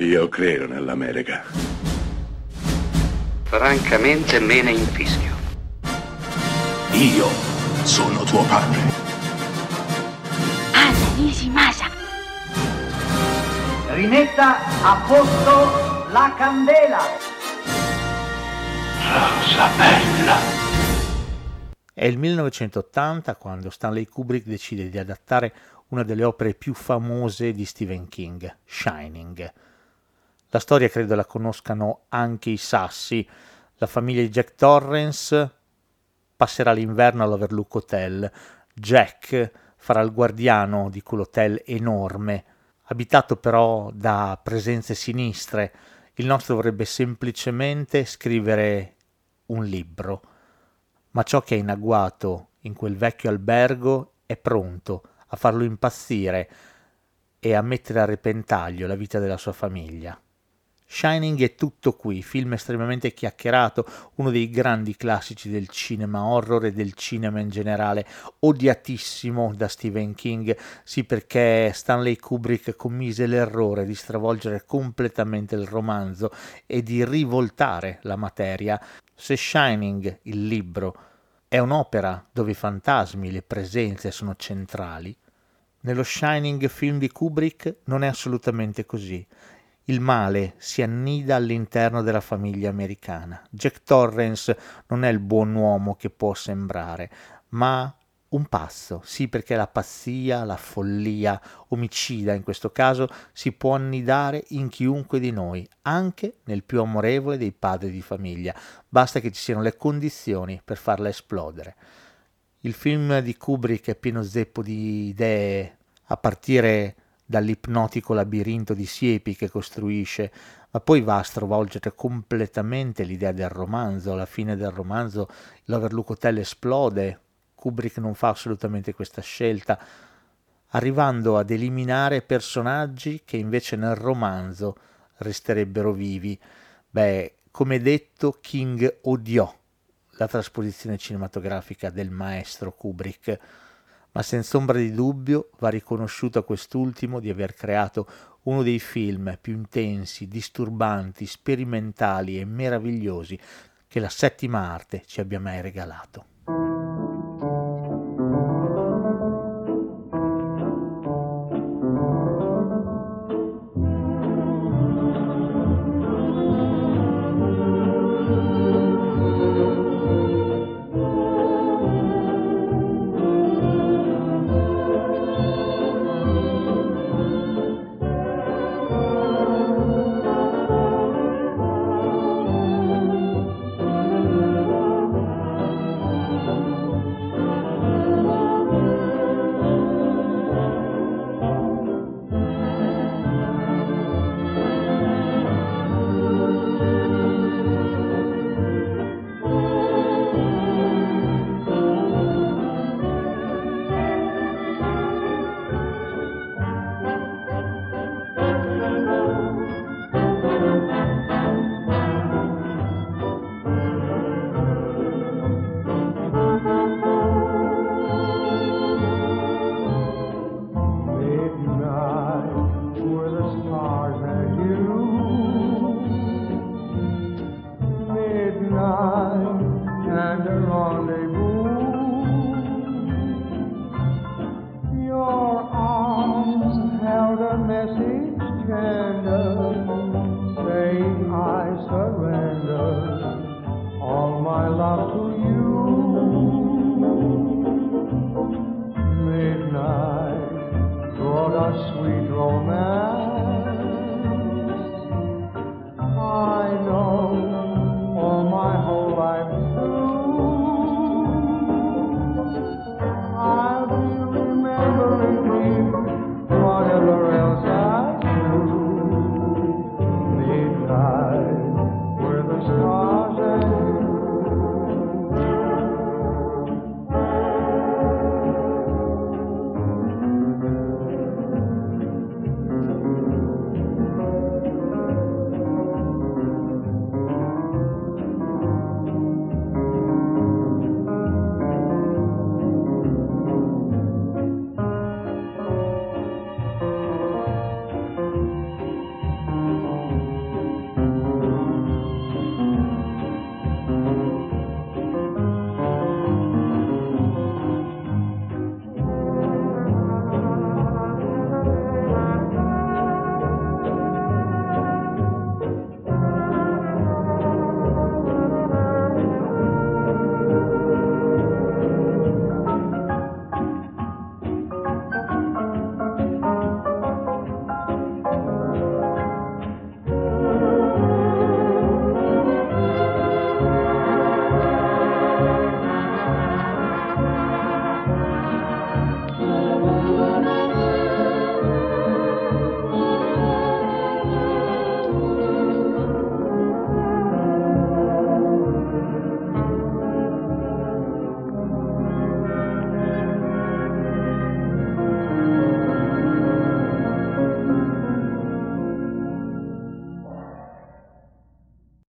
Io credo nell'America. Francamente me ne infischio. Io sono tuo padre. Anna Nishimasa. Rimetta a posto la candela. Rosa bella. È il 1980 quando Stanley Kubrick decide di adattare una delle opere più famose di Stephen King, Shining. La storia credo la conoscano anche i sassi. La famiglia di Jack Torrance passerà l'inverno all'Overlook Hotel. Jack farà il guardiano di quell'hotel enorme, abitato però da presenze sinistre. Il nostro dovrebbe semplicemente scrivere un libro, ma ciò che è in agguato in quel vecchio albergo è pronto a farlo impazzire e a mettere a repentaglio la vita della sua famiglia. Shining è tutto qui, film estremamente chiacchierato, uno dei grandi classici del cinema horror e del cinema in generale, odiatissimo da Stephen King, sì perché Stanley Kubrick commise l'errore di stravolgere completamente il romanzo e di rivoltare la materia. Se Shining, il libro, è un'opera dove i fantasmi, le presenze sono centrali, nello Shining film di Kubrick non è assolutamente così il male si annida all'interno della famiglia americana. Jack Torrance non è il buon uomo che può sembrare, ma un pazzo, sì perché la pazzia, la follia, omicida in questo caso, si può annidare in chiunque di noi, anche nel più amorevole dei padri di famiglia, basta che ci siano le condizioni per farla esplodere. Il film di Kubrick è pieno zeppo di idee, a partire dall'ipnotico labirinto di siepi che costruisce, ma poi va a stravolgere completamente l'idea del romanzo. Alla fine del romanzo l'Overlook Hotel esplode, Kubrick non fa assolutamente questa scelta, arrivando ad eliminare personaggi che invece nel romanzo resterebbero vivi. Beh, come detto, King odiò la trasposizione cinematografica del maestro Kubrick ma senza ombra di dubbio va riconosciuto a quest'ultimo di aver creato uno dei film più intensi, disturbanti, sperimentali e meravigliosi che la settima arte ci abbia mai regalato. Sweet romance.